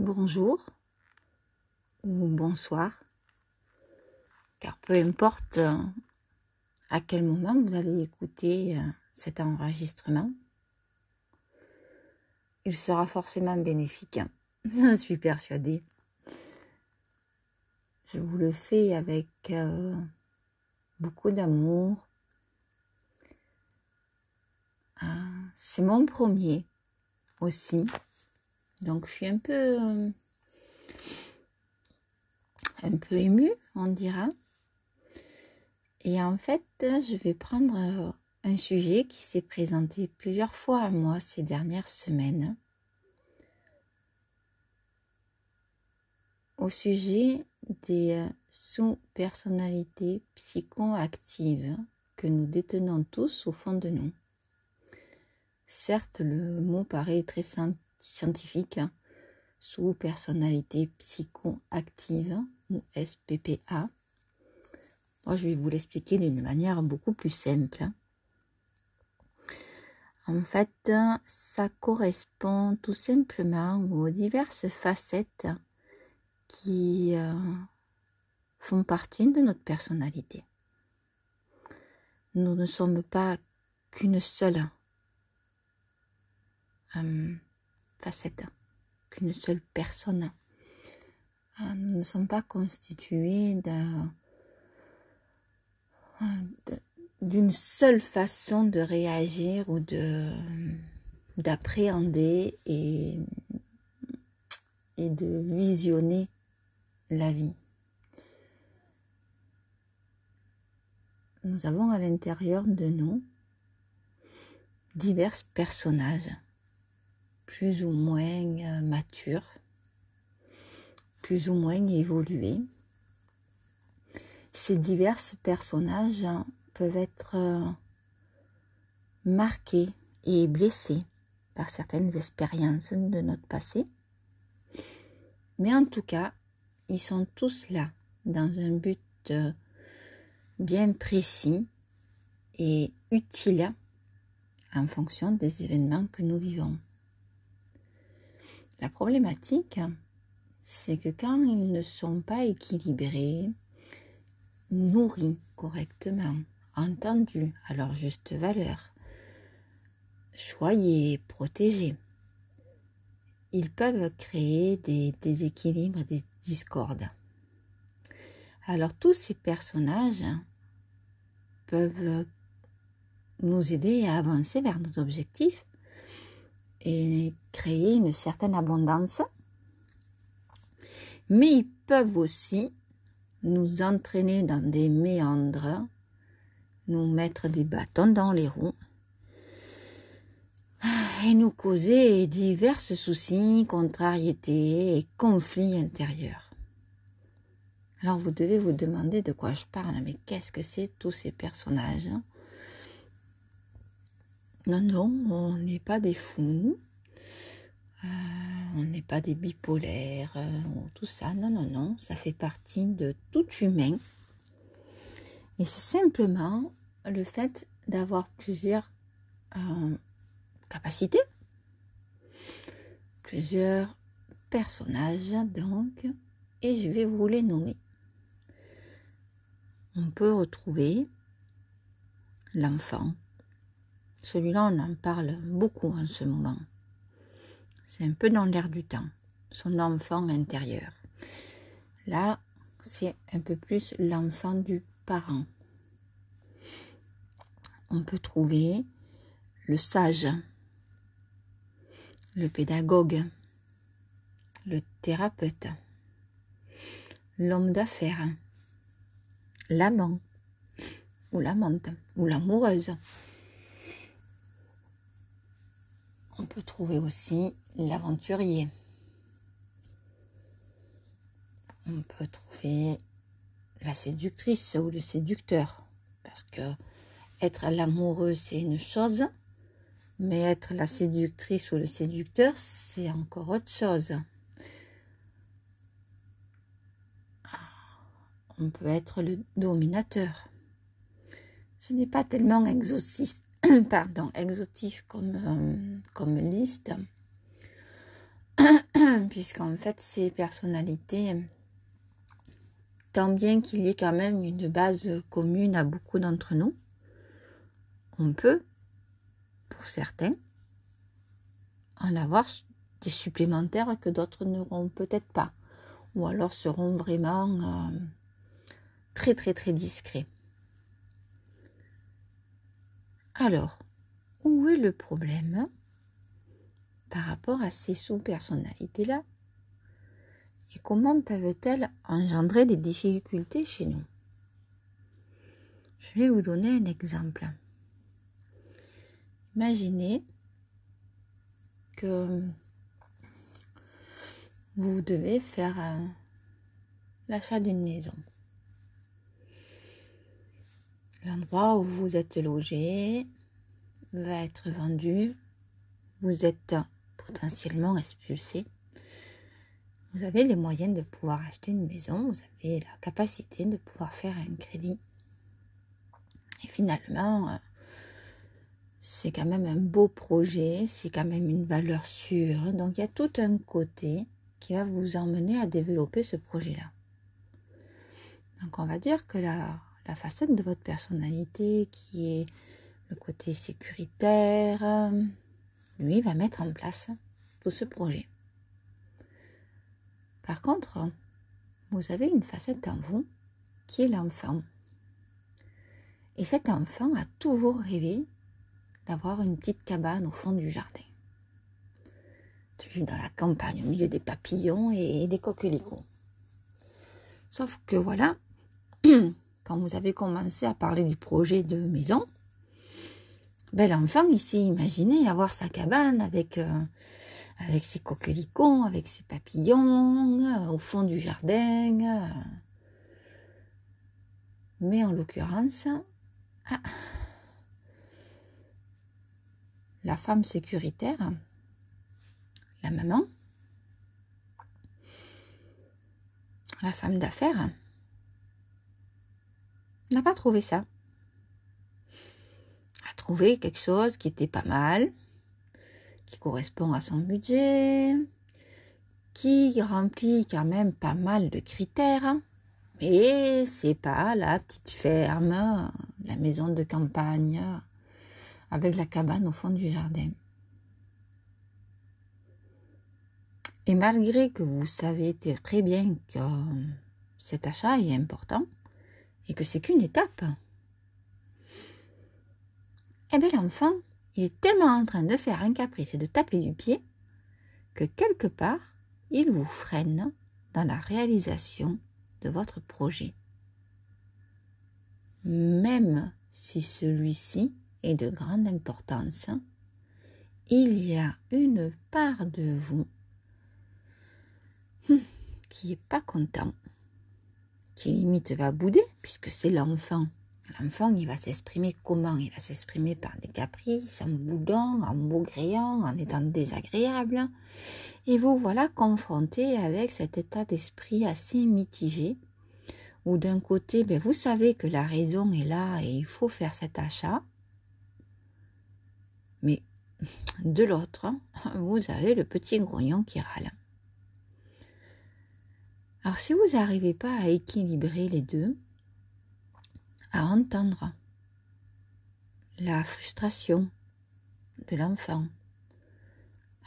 bonjour ou bonsoir, car peu importe euh, à quel moment vous allez écouter euh, cet enregistrement, il sera forcément bénéfique. J'en suis persuadée. Je vous le fais avec euh, beaucoup d'amour. C'est mon premier aussi. Donc je suis un peu un peu émue, on dira. Et en fait, je vais prendre euh, un sujet qui s'est présenté plusieurs fois à moi ces dernières semaines. Au sujet des euh, sous-personnalités psychoactives que nous détenons tous au fond de nous. Certes, le mot paraît très scientifique, hein, sous-personnalité psychoactive ou SPPA. Moi, je vais vous l'expliquer d'une manière beaucoup plus simple. En fait, ça correspond tout simplement aux diverses facettes qui euh, font partie de notre personnalité. Nous ne sommes pas qu'une seule euh, facette, qu'une seule personne. Ah, nous ne sommes pas constitués d'une seule façon de réagir ou de d'appréhender et de visionner la vie. Nous avons à l'intérieur de nous divers personnages plus ou moins euh, matures, plus ou moins évolués. Ces divers personnages peuvent être euh, marqués et blessés par certaines expériences de notre passé. Mais en tout cas, ils sont tous là dans un but euh, bien précis et utile en fonction des événements que nous vivons. La problématique, c'est que quand ils ne sont pas équilibrés, nourris correctement, entendus à leur juste valeur, choyés, protégés, ils peuvent créer des déséquilibres, des discordes. Alors tous ces personnages peuvent nous aider à avancer vers nos objectifs et créer une certaine abondance. Mais ils peuvent aussi nous entraîner dans des méandres, nous mettre des bâtons dans les roues et nous causer divers soucis, contrariétés et conflits intérieurs. Alors vous devez vous demander de quoi je parle, mais qu'est-ce que c'est tous ces personnages non, non, on n'est pas des fous. Euh, on n'est pas des bipolaires, euh, tout ça. Non, non, non. Ça fait partie de tout humain. Et c'est simplement le fait d'avoir plusieurs euh, capacités, plusieurs personnages, donc, et je vais vous les nommer. On peut retrouver l'enfant, celui-là, on en parle beaucoup en ce moment. C'est un peu dans l'air du temps, son enfant intérieur. Là, c'est un peu plus l'enfant du parent. On peut trouver le sage, le pédagogue, le thérapeute, l'homme d'affaires, l'amant ou l'amante ou l'amoureuse. On trouver aussi l'aventurier. On peut trouver la séductrice ou le séducteur. Parce que être l'amoureux, c'est une chose, mais être la séductrice ou le séducteur, c'est encore autre chose. On peut être le dominateur. Ce n'est pas tellement pardon, exotif comme, euh, comme liste. puisqu'en fait ces personnalités, tant bien qu'il y ait quand même une base commune à beaucoup d'entre nous, on peut, pour certains, en avoir des supplémentaires que d'autres n'auront peut-être pas, ou alors seront vraiment euh, très très très discrets. Alors, où est le problème par rapport à ces sous-personnalités-là? Et comment peuvent-elles engendrer des difficultés chez nous? Je vais vous donner un exemple. Imaginez que vous devez faire l'achat d'une maison. L'endroit où vous êtes logé va être vendu. Vous êtes potentiellement expulsé. Vous avez les moyens de pouvoir acheter une maison. Vous avez la capacité de pouvoir faire un crédit. Et finalement, c'est quand même un beau projet. C'est quand même une valeur sûre. Donc il y a tout un côté qui va vous emmener à développer ce projet-là. Donc on va dire que la, la facette de votre personnalité qui est le côté sécuritaire, lui va mettre en place tout ce projet. Par contre, vous avez une facette en vous qui est l'enfant. Et cet enfant a toujours rêvé d'avoir une petite cabane au fond du jardin. Dans la campagne, au milieu des papillons et des coquelicots. Sauf que voilà, quand vous avez commencé à parler du projet de maison, ben l'enfant, il s'est imaginé avoir sa cabane avec, euh, avec ses coquelicots, avec ses papillons, euh, au fond du jardin. Euh. Mais en l'occurrence, ah, la femme sécuritaire, la maman, la femme d'affaires, n'a pas trouvé ça. A trouvé quelque chose qui était pas mal, qui correspond à son budget, qui remplit quand même pas mal de critères. Mais c'est pas la petite ferme, la maison de campagne avec la cabane au fond du jardin. Et malgré que vous savez très bien que cet achat est important, et que c'est qu'une étape. Eh bien l'enfant, il est tellement en train de faire un caprice et de taper du pied que quelque part, il vous freine dans la réalisation de votre projet. Même si celui-ci est de grande importance, il y a une part de vous qui n'est pas content qui limite va bouder, puisque c'est l'enfant. L'enfant, il va s'exprimer comment? Il va s'exprimer par des caprices, en boudant, en maugréant, en étant désagréable. Et vous voilà confronté avec cet état d'esprit assez mitigé, où d'un côté, ben, vous savez que la raison est là et il faut faire cet achat, mais de l'autre, vous avez le petit grognon qui râle. Alors si vous n'arrivez pas à équilibrer les deux, à entendre la frustration de l'enfant,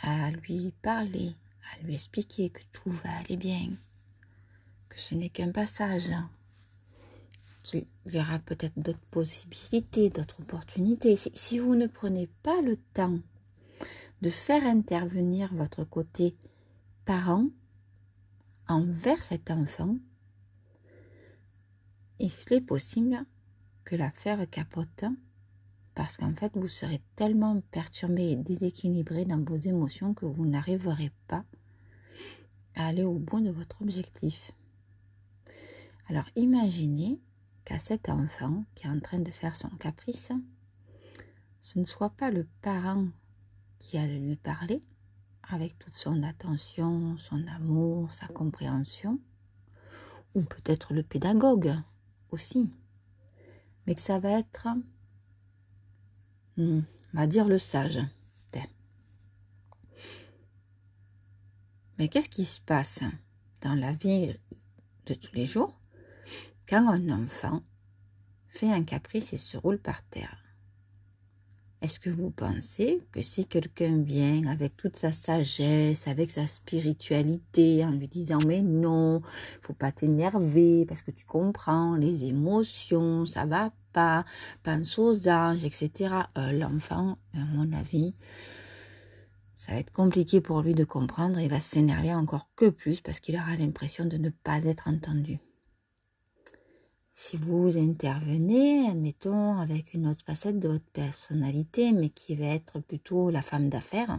à lui parler, à lui expliquer que tout va aller bien, que ce n'est qu'un passage, qu'il verra peut-être d'autres possibilités, d'autres opportunités. Si, vous ne prenez pas le temps de faire intervenir votre côté parent, envers cet enfant, il est possible que l'affaire capote parce qu'en fait vous serez tellement perturbé et déséquilibré dans vos émotions que vous n'arriverez pas à aller au bout de votre objectif. Alors imaginez qu'à cet enfant qui est en train de faire son caprice, ce ne soit pas le parent qui a lui parler, avec toute son attention, son amour, sa compréhension, ou peut-être le pédagogue aussi, mais que ça va être, hmm, on va dire le sage. Mais qu'est-ce qui se passe dans la vie de tous les jours quand un enfant fait un caprice et se roule par terre? Est-ce que vous pensez que si quelqu'un vient avec toute sa sagesse, avec sa spiritualité, en lui disant mais non, faut pas t'énerver parce que tu comprends les émotions, ça va pas, pense aux anges, etc. Euh, l'enfant, à mon avis, ça va être compliqué pour lui de comprendre et il va s'énerver encore que plus parce qu'il aura l'impression de ne pas être entendu. Si vous intervenez, admettons, avec une autre facette de votre personnalité, mais qui va être plutôt la femme d'affaires,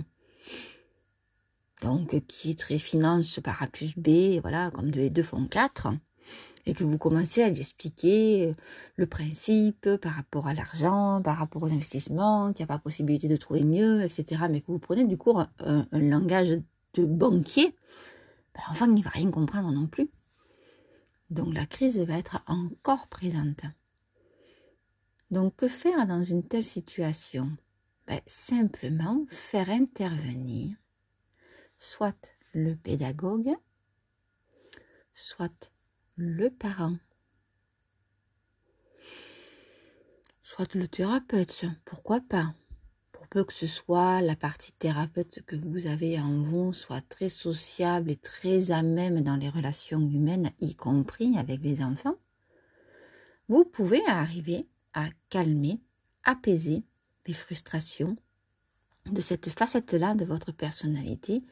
donc qui est très finance par A plus B, voilà, comme deux et deux font quatre, et que vous commencez à lui expliquer le principe par rapport à l'argent, par rapport aux investissements, qu'il n'y a pas possibilité de trouver mieux, etc., mais que vous prenez du coup un, langage de banquier, ben, l'enfant n'y va rien comprendre non plus. Donc la crise va être encore présente. Donc que faire dans une telle situation? Ben, Simplement faire intervenir soit le pédagogue, soit le parent, soit le thérapeute, pourquoi pas? Que ce soit la partie thérapeute que vous avez en vous soit très sociable et très à même dans les relations humaines, y compris avec les enfants, vous pouvez arriver à calmer, apaiser les frustrations de cette facette-là de votre personnalité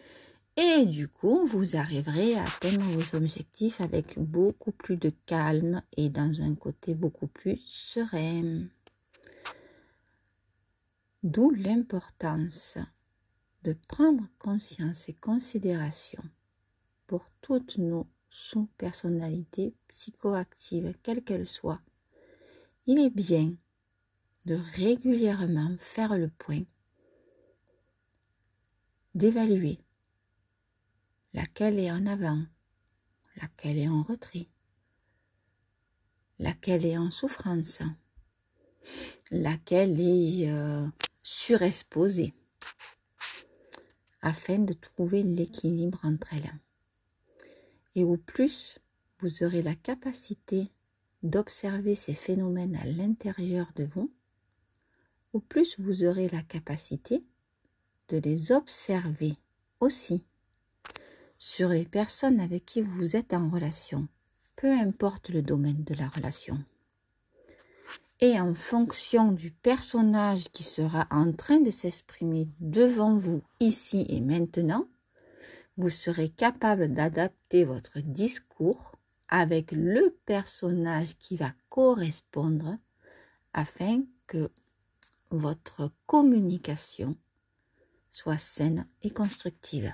et du coup, vous arriverez à atteindre vos objectifs avec beaucoup plus de calme et dans un côté beaucoup plus serein. D'où l'importance de prendre conscience et considération pour toutes nos sous-personnalités psychoactives, quelles qu'elles soient. Il est bien de régulièrement faire le point, d'évaluer laquelle est en avant, laquelle est en retrait, laquelle est en souffrance, laquelle est euh, surexposée, afin de trouver l'équilibre entre elles. Et au plus vous aurez la capacité d'observer ces phénomènes à l'intérieur de vous, au plus vous aurez la capacité de les observer aussi sur les personnes avec qui vous êtes en relation, peu importe le domaine de la relation. Et en fonction du personnage qui sera en train de s'exprimer devant vous ici et maintenant, vous serez capable d'adapter votre discours avec le personnage qui va correspondre afin que votre communication soit saine et constructive.